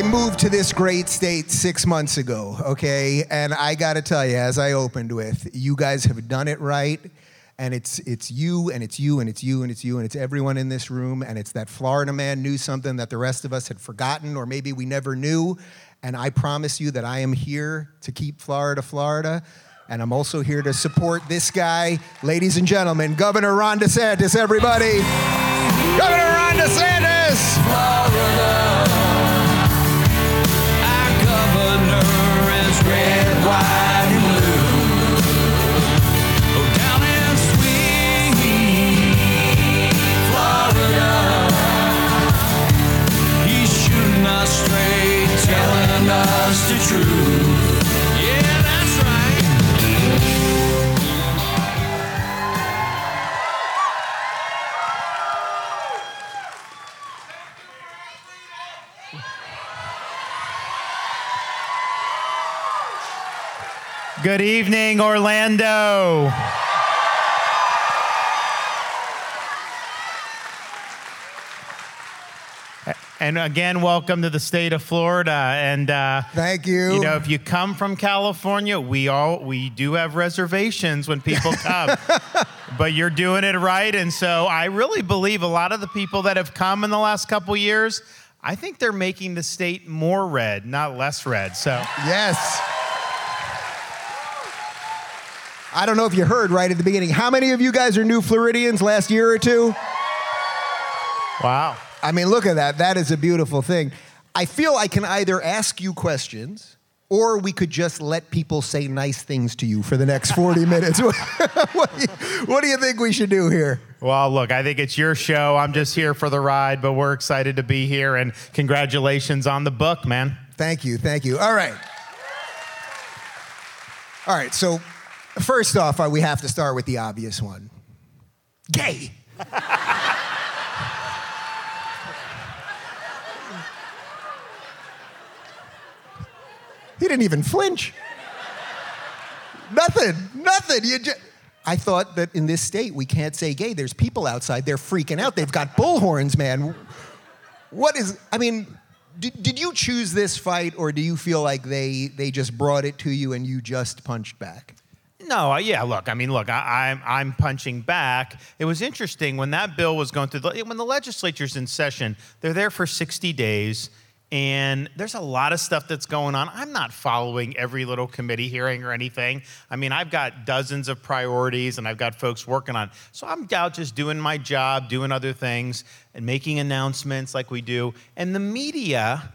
I moved to this great state six months ago, okay? And I gotta tell you, as I opened with, you guys have done it right. And it's it's you and it's you and it's you and it's you and it's everyone in this room. And it's that Florida man knew something that the rest of us had forgotten or maybe we never knew. And I promise you that I am here to keep Florida, Florida. And I'm also here to support this guy, ladies and gentlemen, Governor Ron DeSantis, everybody. Governor Ron DeSantis! Florida, straight, telling us the truth. Good evening, Orlando. And again, welcome to the state of Florida. And uh, Thank you. You know, if you come from California, we all we do have reservations when people come, but you're doing it right. And so I really believe a lot of the people that have come in the last couple years, I think they're making the state more red, not less red. So Yes. I don't know if you heard right at the beginning. How many of you guys are new Floridians last year or two? wow. I mean, look at that. That is a beautiful thing. I feel I can either ask you questions or we could just let people say nice things to you for the next 40 minutes. what, do you, what do you think we should do here? Well, look, I think it's your show. I'm just here for the ride, but we're excited to be here and congratulations on the book, man. Thank you. Thank you. All right. All right. So, first off, uh, we have to start with the obvious one gay. he didn't even flinch. nothing. Nothing. You just. I thought that in this state we can't say gay. There's people outside. They're freaking out. They've got bullhorns, man. What is? I mean, did, did you choose this fight, or do you feel like they they just brought it to you and you just punched back? No, yeah, look, I mean, look, I, I'm, I'm punching back. It was interesting when that bill was going through, the, when the legislature's in session, they're there for 60 days, and there's a lot of stuff that's going on. I'm not following every little committee hearing or anything. I mean, I've got dozens of priorities, and I've got folks working on it. So I'm out just doing my job, doing other things, and making announcements like we do. And the media,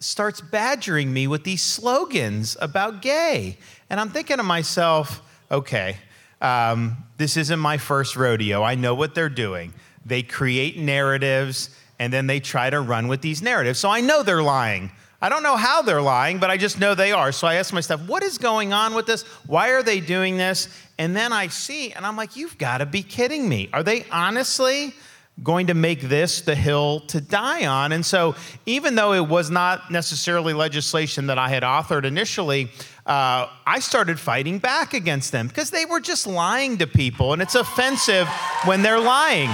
starts badgering me with these slogans about gay. And I'm thinking to myself, okay, um, this isn't my first rodeo. I know what they're doing. They create narratives and then they try to run with these narratives. So I know they're lying. I don't know how they're lying, but I just know they are. So I ask myself, what is going on with this? Why are they doing this? And then I see, and I'm like, you've got to be kidding me. Are they honestly going to make this the hill to die on? And so, even though it was not necessarily legislation that I had authored initially, uh, I started fighting back against them because they were just lying to people, and it's offensive when they're lying.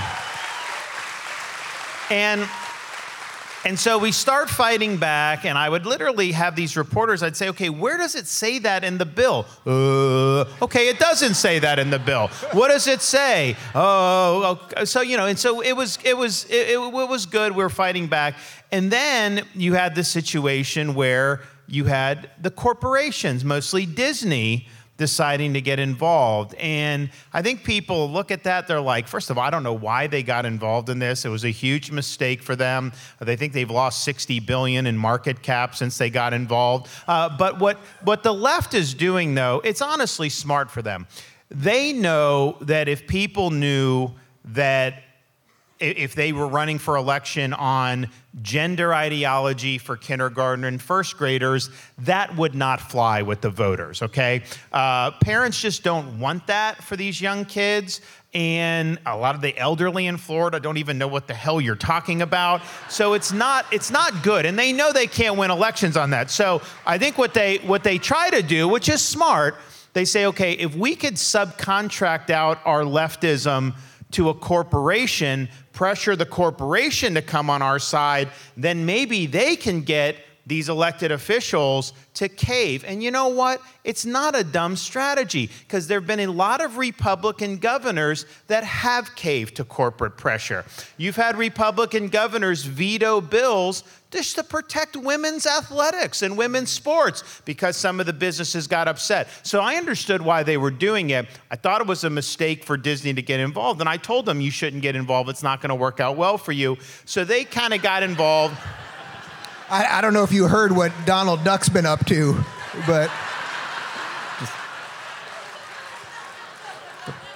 And and so we start fighting back, and I would literally have these reporters. I'd say, "Okay, where does it say that in the bill?" Uh, okay, it doesn't say that in the bill. What does it say? Oh, okay. so you know, and so it was, it was, it, it was good. We were fighting back, and then you had the situation where you had the corporations, mostly Disney, deciding to get involved. And I think people look at that, they're like, first of all, I don't know why they got involved in this. It was a huge mistake for them. They think they've lost 60 billion in market cap since they got involved. Uh, but what, what the left is doing, though, it's honestly smart for them. they know that if people knew that if they were running for election on gender ideology for kindergarten and first graders, that would not fly with the voters, okay? Uh, parents just don't want that for these young kids. And a lot of the elderly in Florida don't even know what the hell you're talking about. So it's not it's not good, and they know they can't win elections on that. So I think what they what they try to do, which is smart, they say, okay, if we could subcontract out our leftism to a corporation, pressure the corporation to come on our side, then maybe they can get these elected officials to cave. And you know what? It's not a dumb strategy because there have been a lot of Republican governors that have caved to corporate pressure. You've had Republican governors veto bills just to protect women's athletics and women's sports because some of the businesses got upset. So I understood why they were doing it. I thought it was a mistake for Disney to get involved. And I told them, you shouldn't get involved. It's not going to work out well for you. So they kind of got involved. I, I don't know if you heard what Donald Duck's been up to, but.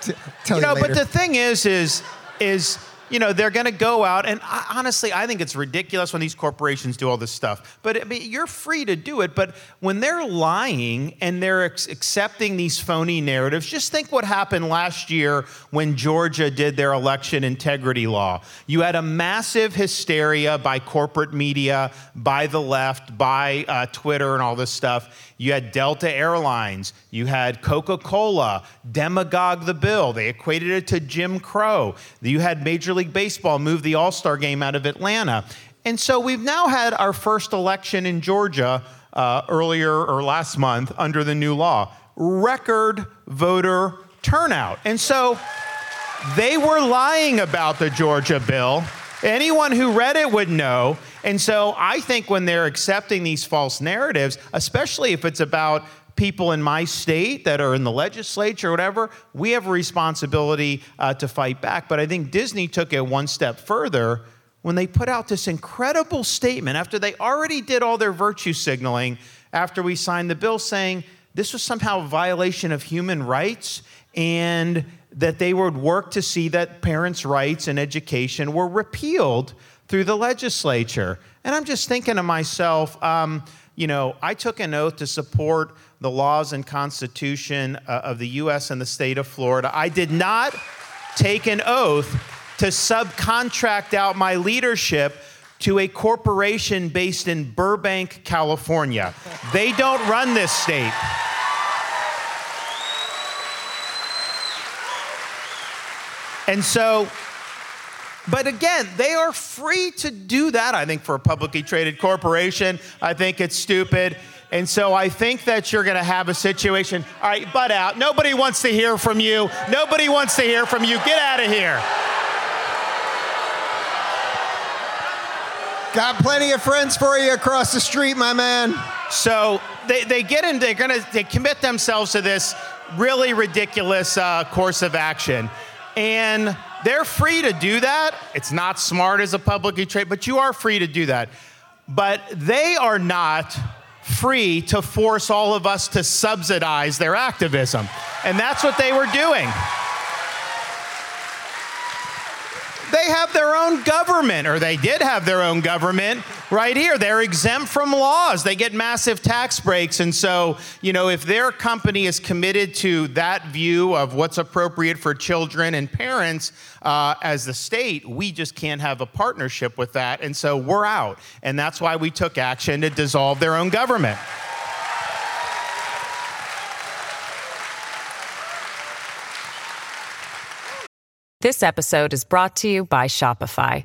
T- you you, know, later. but the thing is, is, is, you know, they're going to go out, and I, honestly, I think it's ridiculous when these corporations do all this stuff. But I mean, you're free to do it. But when they're lying and they're ex- accepting these phony narratives, just think what happened last year when Georgia did their election integrity law. You had a massive hysteria by corporate media, by the left, by uh, Twitter, and all this stuff. You had Delta Airlines, you had Coca Cola, demagogue the bill. They equated it to Jim Crow. You had Major League Baseball moved the All Star game out of Atlanta. And so we've now had our first election in Georgia uh, earlier or last month under the new law. Record voter turnout. And so they were lying about the Georgia bill. Anyone who read it would know. And so I think when they're accepting these false narratives, especially if it's about people in my state that are in the legislature or whatever, we have a responsibility uh, to fight back. But I think Disney took it one step further when they put out this incredible statement after they already did all their virtue signaling after we signed the bill saying this was somehow a violation of human rights and that they would work to see that parents' rights and education were repealed through the legislature. And I'm just thinking to myself, um, you know, I took an oath to support the laws and Constitution uh, of the U.S. and the state of Florida. I did not take an oath to subcontract out my leadership to a corporation based in Burbank, California. They don't run this state. And so, but again, they are free to do that. I think for a publicly traded corporation, I think it's stupid. And so I think that you're going to have a situation. All right, butt out. Nobody wants to hear from you. Nobody wants to hear from you. Get out of here. Got plenty of friends for you across the street, my man. So they, they get in, they're going to they commit themselves to this really ridiculous uh, course of action. And they're free to do that. It's not smart as a publicly traded, but you are free to do that. But they are not free to force all of us to subsidize their activism. And that's what they were doing. They have their own government, or they did have their own government right here. They're exempt from laws. They get massive tax breaks. And so, you know, if their company is committed to that view of what's appropriate for children and parents uh, as the state, we just can't have a partnership with that. And so we're out. And that's why we took action to dissolve their own government. This episode is brought to you by Shopify.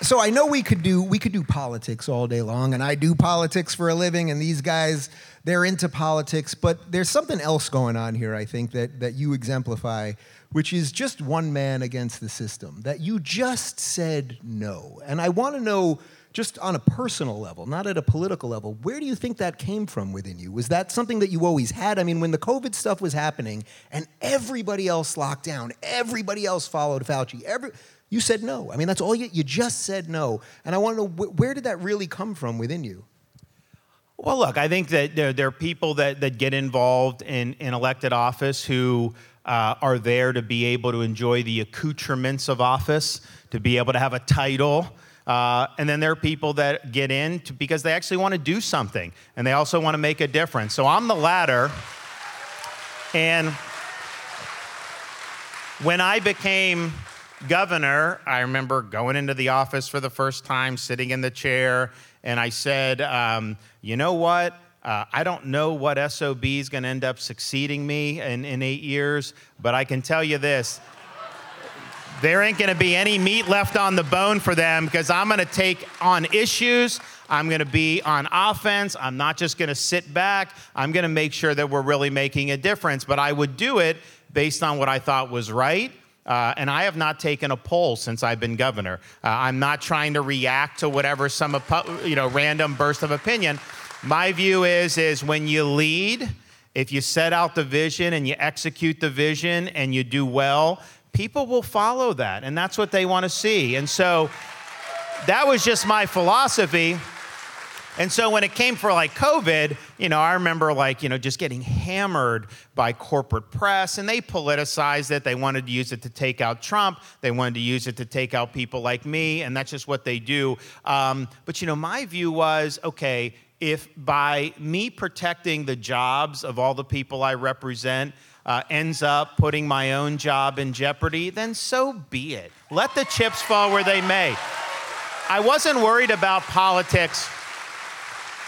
so I know we could do we could do politics all day long, and I do politics for a living, and these guys they're into politics, but there's something else going on here. I think that that you exemplify which is just one man against the system, that you just said no. And I want to know, just on a personal level, not at a political level, where do you think that came from within you? Was that something that you always had? I mean, when the COVID stuff was happening and everybody else locked down, everybody else followed Fauci, every, you said no. I mean, that's all you, you just said no. And I want to know, wh- where did that really come from within you? Well, look, I think that there, there are people that, that get involved in, in elected office who uh, are there to be able to enjoy the accoutrements of office, to be able to have a title. Uh, and then there are people that get in to, because they actually want to do something and they also want to make a difference. So I'm the latter. And when I became governor, I remember going into the office for the first time, sitting in the chair, and I said, um, you know what? Uh, I don't know what SOB is going to end up succeeding me in, in eight years, but I can tell you this there ain't going to be any meat left on the bone for them because I'm going to take on issues. I'm going to be on offense. I'm not just going to sit back. I'm going to make sure that we're really making a difference. But I would do it based on what I thought was right. Uh, and I have not taken a poll since I've been governor. Uh, I'm not trying to react to whatever some you know random burst of opinion. My view is is when you lead, if you set out the vision and you execute the vision and you do well, people will follow that, and that's what they want to see. And so that was just my philosophy. And so when it came for like COVID, you know, I remember like, you know, just getting hammered by corporate press and they politicized it. They wanted to use it to take out Trump. They wanted to use it to take out people like me. And that's just what they do. Um, but, you know, my view was okay, if by me protecting the jobs of all the people I represent, uh, ends up putting my own job in jeopardy, then so be it. Let the chips fall where they may. I wasn't worried about politics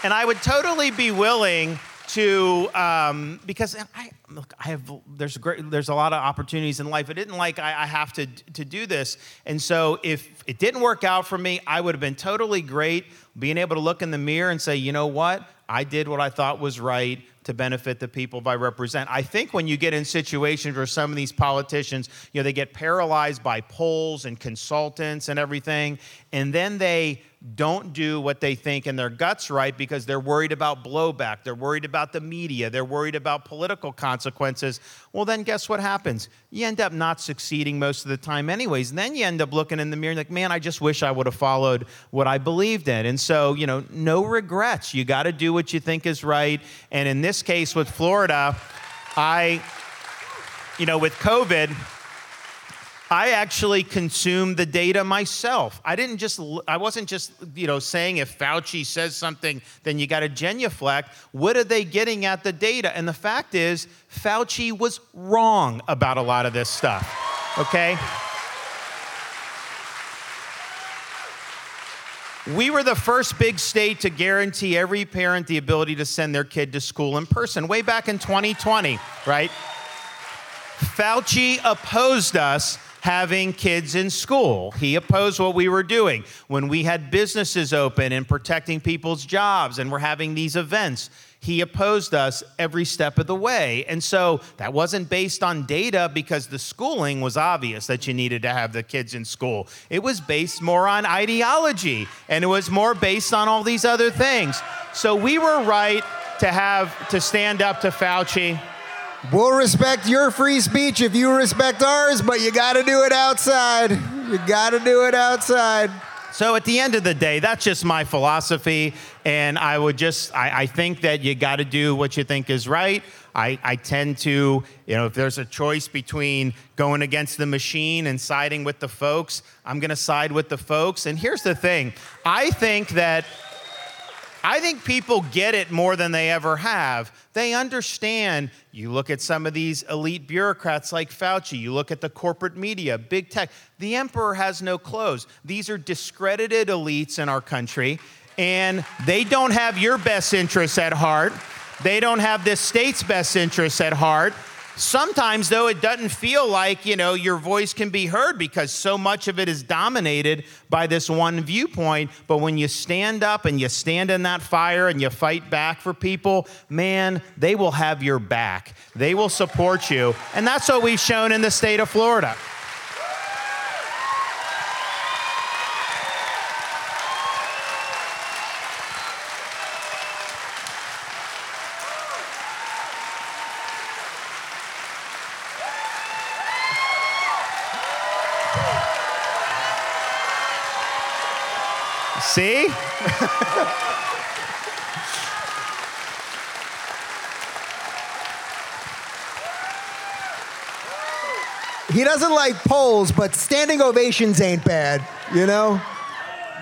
and I would totally be willing to um, because I look, I have there's great there's a lot of opportunities in life. I didn't like I, I, have to to do this, and so if it didn't work out for me, I would have been totally great being able to look in the mirror and say, you know what, I did what I thought was right to benefit the people I represent. I think when you get in situations where some of these politicians, you know, they get paralyzed by polls and consultants and everything, and then they don't do what they think in their guts right because they're worried about blowback, they're worried about the media, they're worried about political consequences, well, then guess what happens? You end up not succeeding most of the time, anyways. And then you end up looking in the mirror and like, man, I just wish I would have followed what I believed in. And so, you know, no regrets. You got to do what you think is right. And in this case with Florida, I, you know, with COVID, I actually consumed the data myself. I didn't just, I wasn't just, you know, saying if Fauci says something, then you got to genuflect. What are they getting at the data? And the fact is, Fauci was wrong about a lot of this stuff, okay? We were the first big state to guarantee every parent the ability to send their kid to school in person way back in 2020, right? Fauci opposed us having kids in school. He opposed what we were doing. When we had businesses open and protecting people's jobs and we're having these events, he opposed us every step of the way. And so that wasn't based on data because the schooling was obvious that you needed to have the kids in school. It was based more on ideology and it was more based on all these other things. So we were right to have to stand up to Fauci We'll respect your free speech if you respect ours, but you got to do it outside. You got to do it outside. So at the end of the day, that's just my philosophy. And I would just, I, I think that you got to do what you think is right. I, I tend to, you know, if there's a choice between going against the machine and siding with the folks, I'm going to side with the folks. And here's the thing I think that I think people get it more than they ever have. They understand. You look at some of these elite bureaucrats like Fauci, you look at the corporate media, big tech. The emperor has no clothes. These are discredited elites in our country, and they don't have your best interests at heart. They don't have this state's best interests at heart. Sometimes, though, it doesn't feel like, you know, your voice can be heard because so much of it is dominated by this one viewpoint. But when you stand up and you stand in that fire and you fight back for people, man, they will have your back. They will support you. And that's what we've shown in the state of Florida. He doesn't like polls, but standing ovations ain't bad, you know?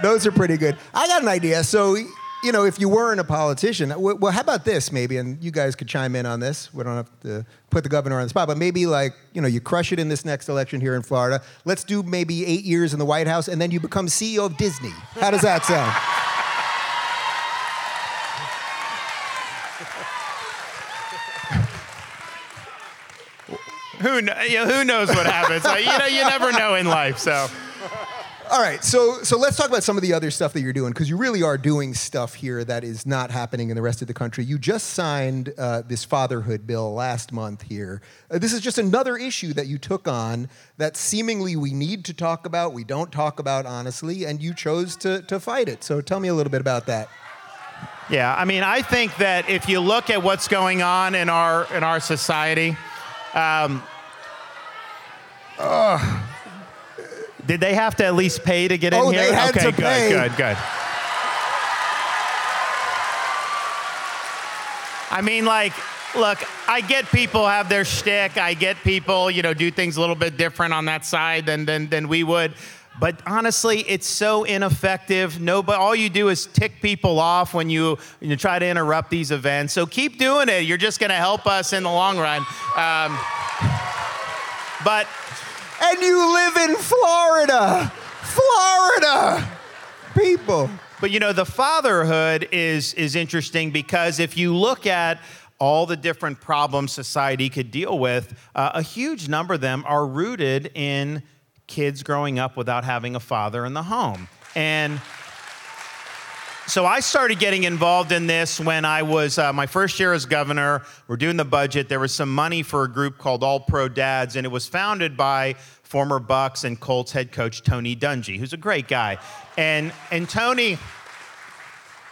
Those are pretty good. I got an idea. So, you know, if you weren't a politician, well, how about this maybe? And you guys could chime in on this. We don't have to put the governor on the spot, but maybe like, you know, you crush it in this next election here in Florida. Let's do maybe eight years in the White House, and then you become CEO of Disney. How does that sound? Who, you know, who knows what happens? Like, you know, you never know in life. So, All right, so so let's talk about some of the other stuff that you're doing because you really are doing stuff here that is not happening in the rest of the country. You just signed uh, this fatherhood bill last month here. Uh, this is just another issue that you took on that seemingly we need to talk about, we don't talk about honestly, and you chose to to fight it. So tell me a little bit about that. yeah, I mean, I think that if you look at what's going on in our in our society, um, did they have to at least pay to get in Oh, here? they had okay, to good, pay. good, good. I mean, like, look, I get people have their shtick. I get people, you know, do things a little bit different on that side than than, than we would. But honestly, it's so ineffective. No, but all you do is tick people off when you, you try to interrupt these events. So keep doing it. You're just going to help us in the long run. Um, but And you live in Florida, Florida, people. But you know, the fatherhood is is interesting because if you look at all the different problems society could deal with, uh, a huge number of them are rooted in kids growing up without having a father in the home. And so I started getting involved in this when I was uh, my first year as governor. We're doing the budget. There was some money for a group called All Pro Dads, and it was founded by former Bucs and Colts head coach Tony Dungy, who's a great guy. And and Tony,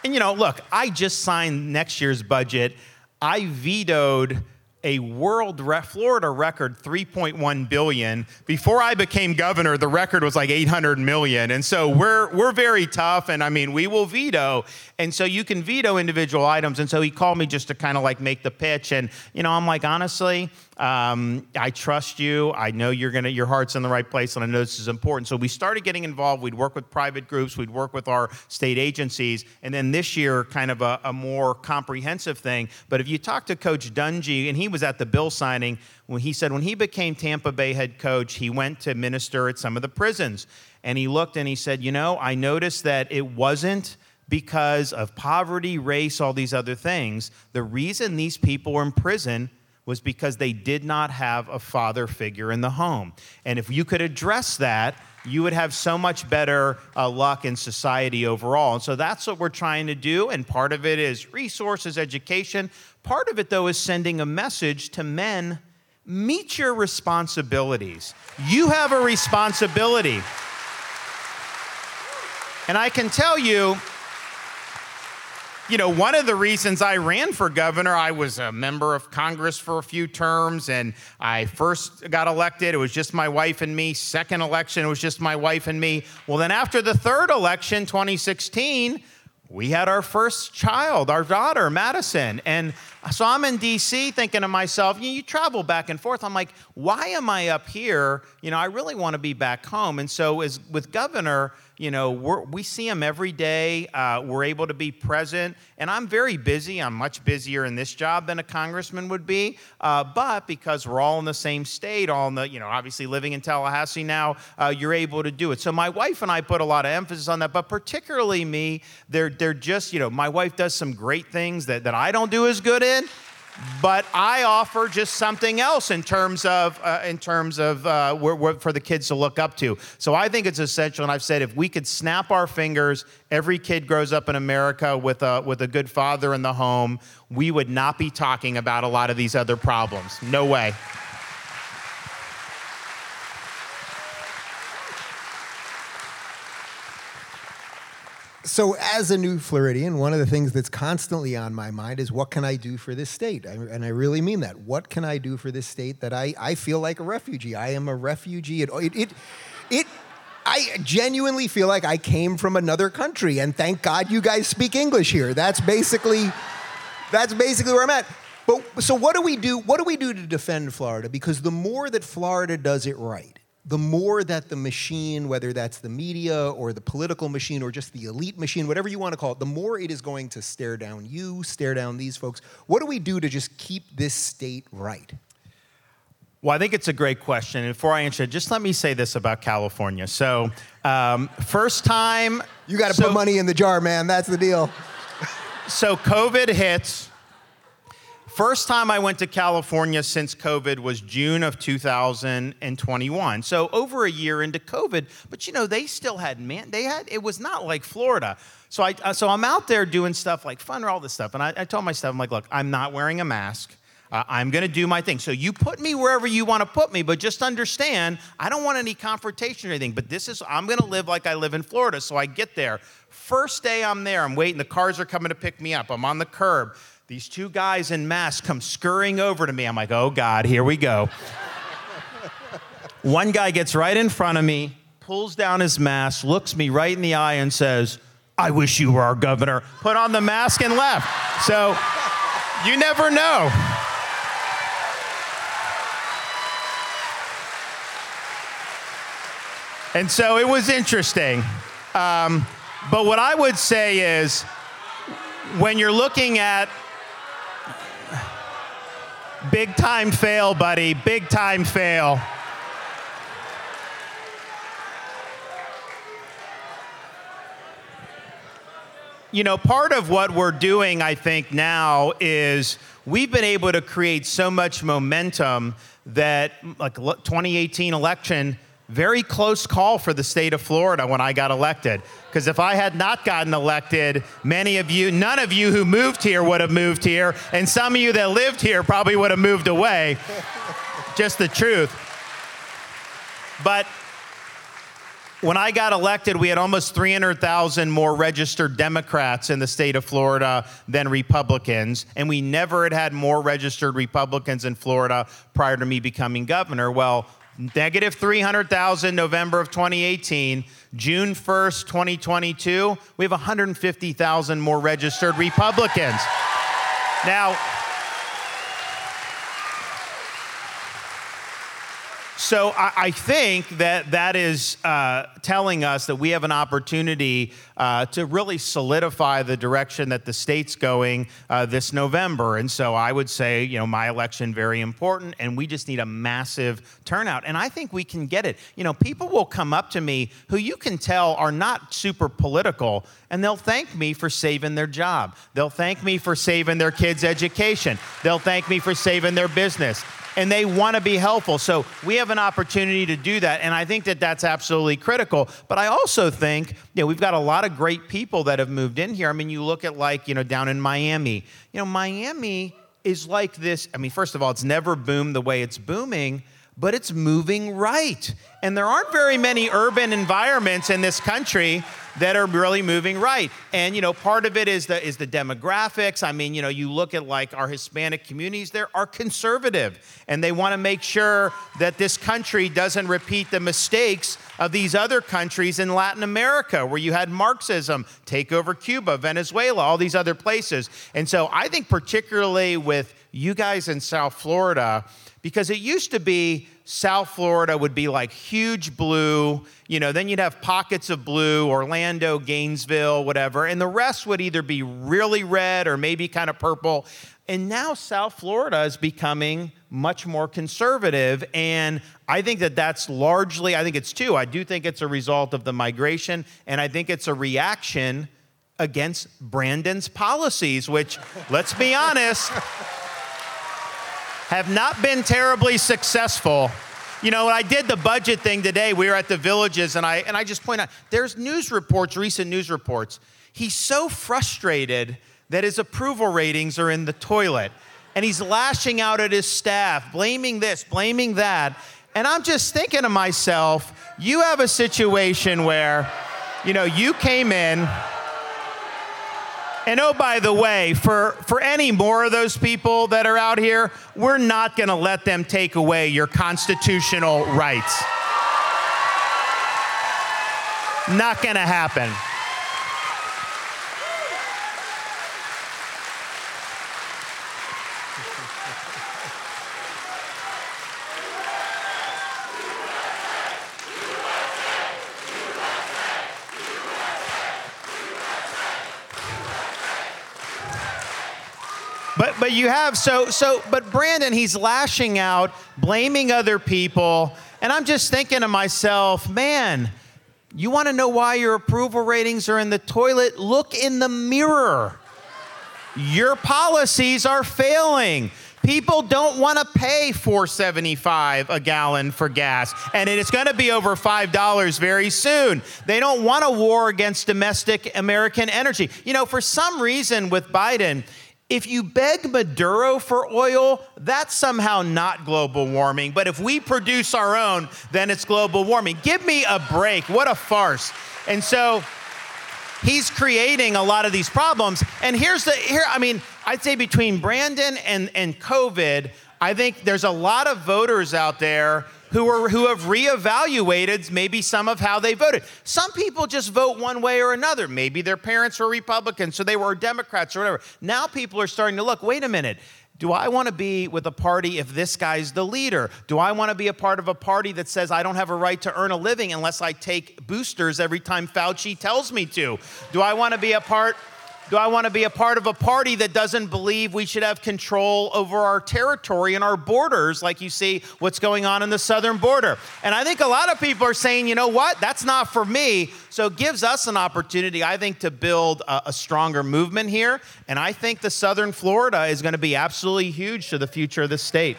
and you know, look, I just signed next year's budget. I vetoed a world re- Florida record 3.1 billion. Before I became governor, the record was like 800 million. And so we're we're very tough and I mean, we will veto. And so you can veto individual items. And so he called me just to kind of like make the pitch and you know, I'm like honestly, um, I trust you. I know you're gonna your heart's in the right place and I know this is important. So we started getting involved. We'd work with private groups, we'd work with our state agencies, and then this year kind of a, a more comprehensive thing. But if you talk to Coach Dungy, and he was at the bill signing when he said when he became Tampa Bay head coach, he went to minister at some of the prisons. And he looked and he said, you know, I noticed that it wasn't because of poverty, race, all these other things. The reason these people were in prison was because they did not have a father figure in the home. And if you could address that, you would have so much better uh, luck in society overall. And so that's what we're trying to do. And part of it is resources, education. Part of it, though, is sending a message to men meet your responsibilities. You have a responsibility. And I can tell you, you know, one of the reasons I ran for governor, I was a member of Congress for a few terms, and I first got elected. It was just my wife and me. Second election, it was just my wife and me. Well, then after the third election, 2016, we had our first child, our daughter, Madison. And so I'm in DC thinking to myself, you, you travel back and forth. I'm like, why am I up here? You know, I really want to be back home. And so, as with governor, you know, we see him every day. Uh, we're able to be present. And I'm very busy. I'm much busier in this job than a congressman would be. Uh, but because we're all in the same state, all in the, you know, obviously living in Tallahassee now, uh, you're able to do it. So my wife and I put a lot of emphasis on that, but particularly me, they're, they're just, you know, my wife does some great things that, that I don't do as good in. but I offer just something else in terms of uh, in terms of uh, where, where- for the kids to look up to. So I think it's essential, and I've said if we could snap our fingers, every kid grows up in America with a with a good father in the home. We would not be talking about a lot of these other problems. No way. So, as a new Floridian, one of the things that's constantly on my mind is what can I do for this state? I- And I really mean that. What can I do for this state that I, I feel like a refugee? I am a refugee. It, it, it, it, I genuinely feel like I came from another country, and thank God you guys speak English here. That's basically, that's basically where I'm at. But so, what do we do? What do we do to defend Florida? Because the more that Florida does it right, the more that the machine, whether that's the media or the political machine or just the elite machine, whatever you want to call it, the more it is going to stare down you, stare down these folks. What do we do to just keep this state right? Well, I think it's a great question. And before I answer it, just let me say this about California. So, um, first time You got to so- put money in the jar, man. That's the deal. So COVID hits. First time I went to California since COVID was June of 2021. So over a year into COVID, but you know they still had man. They had it was not like Florida. So I uh, so I'm out there doing stuff like fun or all this stuff, and I, I told my staff I'm like, look, I'm not wearing a mask. Uh, I'm going to do my thing. So you put me wherever you want to put me, but just understand, I don't want any confrontation or anything. But this is, I'm going to live like I live in Florida. So I get there. First day I'm there, I'm waiting. The cars are coming to pick me up. I'm on the curb. These two guys in masks come scurrying over to me. I'm like, oh God, here we go. One guy gets right in front of me, pulls down his mask, looks me right in the eye, and says, I wish you were our governor. Put on the mask and left. So you never know. And so it was interesting. Um, but what I would say is when you're looking at big time fail, buddy, big time fail. You know, part of what we're doing, I think, now is we've been able to create so much momentum that, like, 2018 election, very close call for the state of Florida when I got elected. Because if I had not gotten elected, many of you, none of you who moved here would have moved here, and some of you that lived here probably would have moved away. Just the truth. But when I got elected, we had almost 300,000 more registered Democrats in the state of Florida than Republicans. And we never had had more registered Republicans in Florida prior to me becoming governor. Well, negative 300,000 November of 2018. June 1st, 2022, we have 150,000 more registered Republicans. Now, So I, I think that that is uh, telling us that we have an opportunity uh, to really solidify the direction that the state's going uh, this November. And so I would say, you know, my election very important, and we just need a massive turnout. And I think we can get it. You know, people will come up to me who you can tell are not super political, and they'll thank me for saving their job. They'll thank me for saving their kids' education. They'll thank me for saving their business and they want to be helpful. So we have an opportunity to do that, and I think that that's absolutely critical. But I also think you know we've got a lot great people that have moved in here. I mean, you look at like you know down in Miami. You know, Miami is like this. I mean, first of all, it's never boomed the way it's booming. But it's moving right. And there aren't very many urban environments in this country that are really moving right. And you know, part of it is the is the demographics. I mean, you know, you look at like our Hispanic communities, there are conservative, and they want to make sure that this country doesn't repeat the mistakes of these other countries in Latin America, where you had Marxism take over Cuba, Venezuela, all these other places. And so I think particularly with you guys in South Florida, because it used to be South Florida would be like huge blue, you know, then you'd have pockets of blue, Orlando, Gainesville, whatever, and the rest would either be really red or maybe kind of purple. And now South Florida is becoming much more conservative. And I think that that's largely, I think it's two. I do think it's a result of the migration, and I think it's a reaction against Brandon's policies, which, let's be honest, have not been terribly successful. You know, when I did the budget thing today, we were at the villages, and I, and I just point out there's news reports, recent news reports. He's so frustrated that his approval ratings are in the toilet. And he's lashing out at his staff, blaming this, blaming that. And I'm just thinking to myself, you have a situation where, you know, you came in, and oh, by the way, for, for any more of those people that are out here, we're not going to let them take away your constitutional rights. Not going to happen. But but you have so so but Brandon he's lashing out, blaming other people, and I'm just thinking to myself, man, you want to know why your approval ratings are in the toilet? Look in the mirror. Your policies are failing. People don't want to pay 4.75 a gallon for gas, and it's going to be over $5 very soon. They don't want a war against domestic American energy. You know, for some reason with Biden, if you beg Maduro for oil, that's somehow not global warming. But if we produce our own, then it's global warming. Give me a break. What a farce. And so he's creating a lot of these problems. And here's the here, I mean, I'd say between Brandon and, and COVID, I think there's a lot of voters out there who are who have reevaluated maybe some of how they voted. Some people just vote one way or another. Maybe their parents were Republicans, so they were Democrats or whatever. Now people are starting to look, wait a minute. Do I want to be with a party if this guy's the leader? Do I want to be a part of a party that says I don't have a right to earn a living unless I take boosters every time Fauci tells me to? Do I want to be a part do I want to be a part of a party that doesn't believe we should have control over our territory and our borders, like you see what's going on in the southern border? And I think a lot of people are saying, you know what, that's not for me. So it gives us an opportunity, I think, to build a, a stronger movement here. And I think the southern Florida is going to be absolutely huge to the future of the state.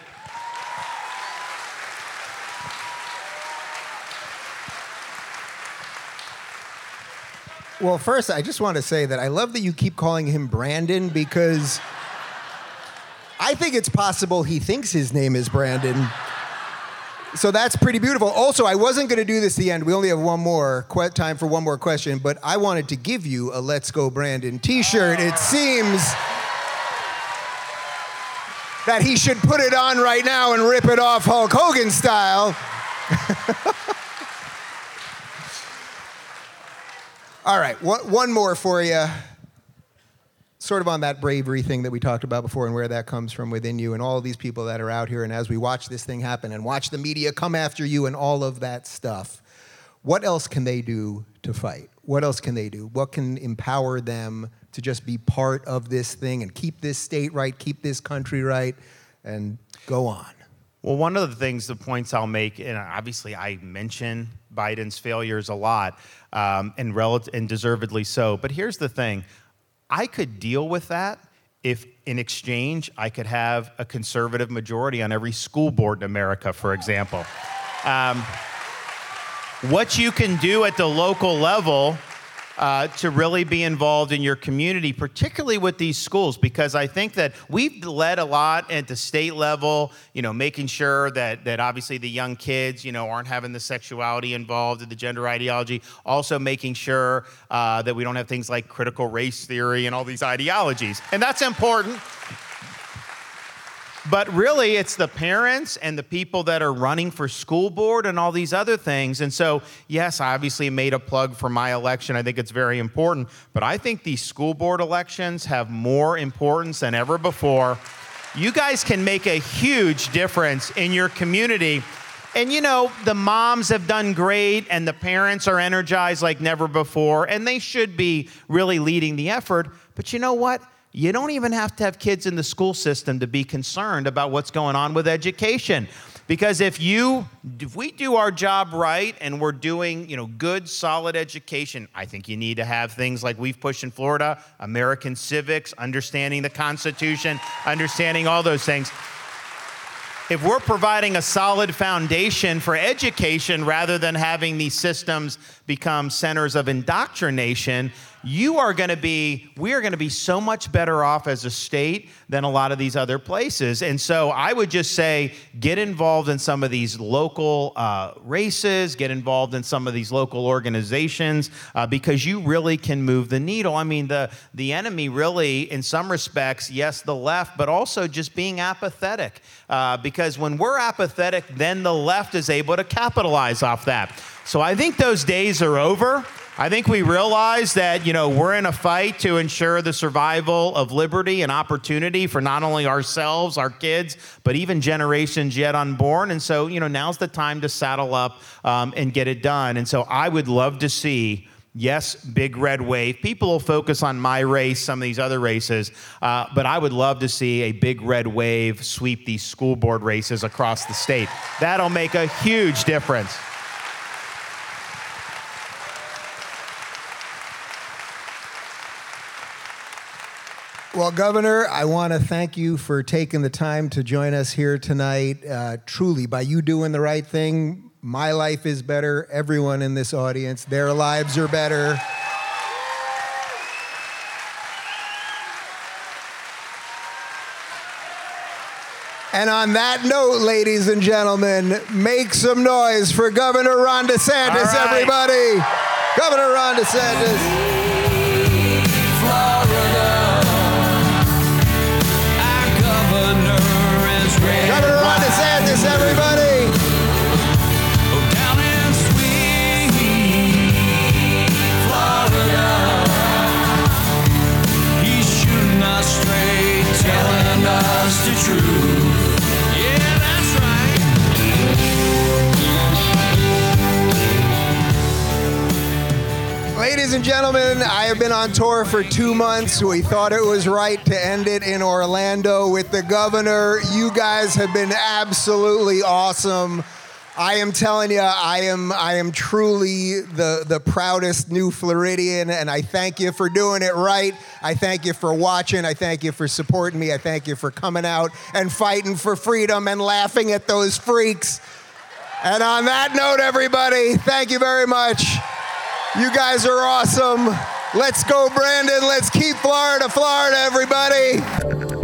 Well, first, I just want to say that I love that you keep calling him Brandon because I think it's possible he thinks his name is Brandon. So that's pretty beautiful. Also, I wasn't going to do this at the end. We only have one more time for one more question, but I wanted to give you a Let's Go Brandon t-shirt. It seems that he should put it on right now and rip it off Hulk Hogan style. All right, one, more for you. Sort of on that bravery thing that we talked about before and where that comes from within you and all these people that are out here. And as we watch this thing happen and watch the media come after you and all of that stuff, what else can they do to fight? What else can they do? What can empower them to just be part of this thing and keep this state right, keep this country right, and go on? Well, one of the things, the points I'll make, and obviously I mention Biden's failures a lot, um, and, rel- and deservedly so. But here's the thing I could deal with that if, in exchange, I could have a conservative majority on every school board in America, for example. Um, what you can do at the local level uh, to really be involved in your community, particularly with these schools, because I think that we've led a lot at the state level, you know, making sure that, that obviously the young kids, you know, aren't having the sexuality involved in the gender ideology, also making sure uh, that we don't have things like critical race theory and all these ideologies. And that's important. But really, it's the parents and the people that are running for school board and all these other things. And so, yes, I obviously made a plug for my election. I think it's very important. But I think these school board elections have more importance than ever before. You guys can make a huge difference in your community. And you know, the moms have done great and the parents are energized like never before, and they should be really leading the effort. But you know what? You don't even have to have kids in the school system to be concerned about what's going on with education. Because if you if we do our job right and we're doing, you know, good solid education, I think you need to have things like we've pushed in Florida, American civics, understanding the Constitution, understanding all those things. if we're providing a solid foundation for education rather than having these systems become centers of indoctrination, you are going to be, we are going to be so much better off as a state than a lot of these other places. And so I would just say get involved in some of these local uh, races, get involved in some of these local organizations uh, because you really can move the needle. I mean, the, the enemy really, in some respects, yes, the left, but also just being apathetic. Uh, because when we're apathetic, then the left is able to capitalize off that. So I think those days are over. I think we realize that, you know, we're in a fight to ensure the survival of liberty and opportunity for not only ourselves, our kids, but even generations yet unborn. And so, you know, now's the time to saddle up um, and get it done. And so I would love to see. Yes, big red wave. People will focus on my race, some of these other races, uh, but I would love to see a big red wave sweep these school board races across the state. That'll make a huge difference. Well, Governor, I want to thank you for taking the time to join us here tonight. Uh, truly, by you doing the right thing, my life is better. Everyone in this audience, their lives are better. And on that note, ladies and gentlemen, make some noise for Governor Ron DeSantis, right. everybody. Governor Ron DeSantis. Us the truth. Ladies and gentlemen, I have been on tour for two months. We thought it was right to end it in Orlando with the governor. You guys have been absolutely awesome. I am telling you, I am I am truly the the proudest new Floridian, and I thank you for doing it right. I thank you for watching. I thank you for supporting me. I thank you for coming out and fighting for freedom and laughing at those freaks. And on that note, everybody, thank you very much. You guys are awesome. Let's go, Brandon. Let's keep Florida, Florida, everybody.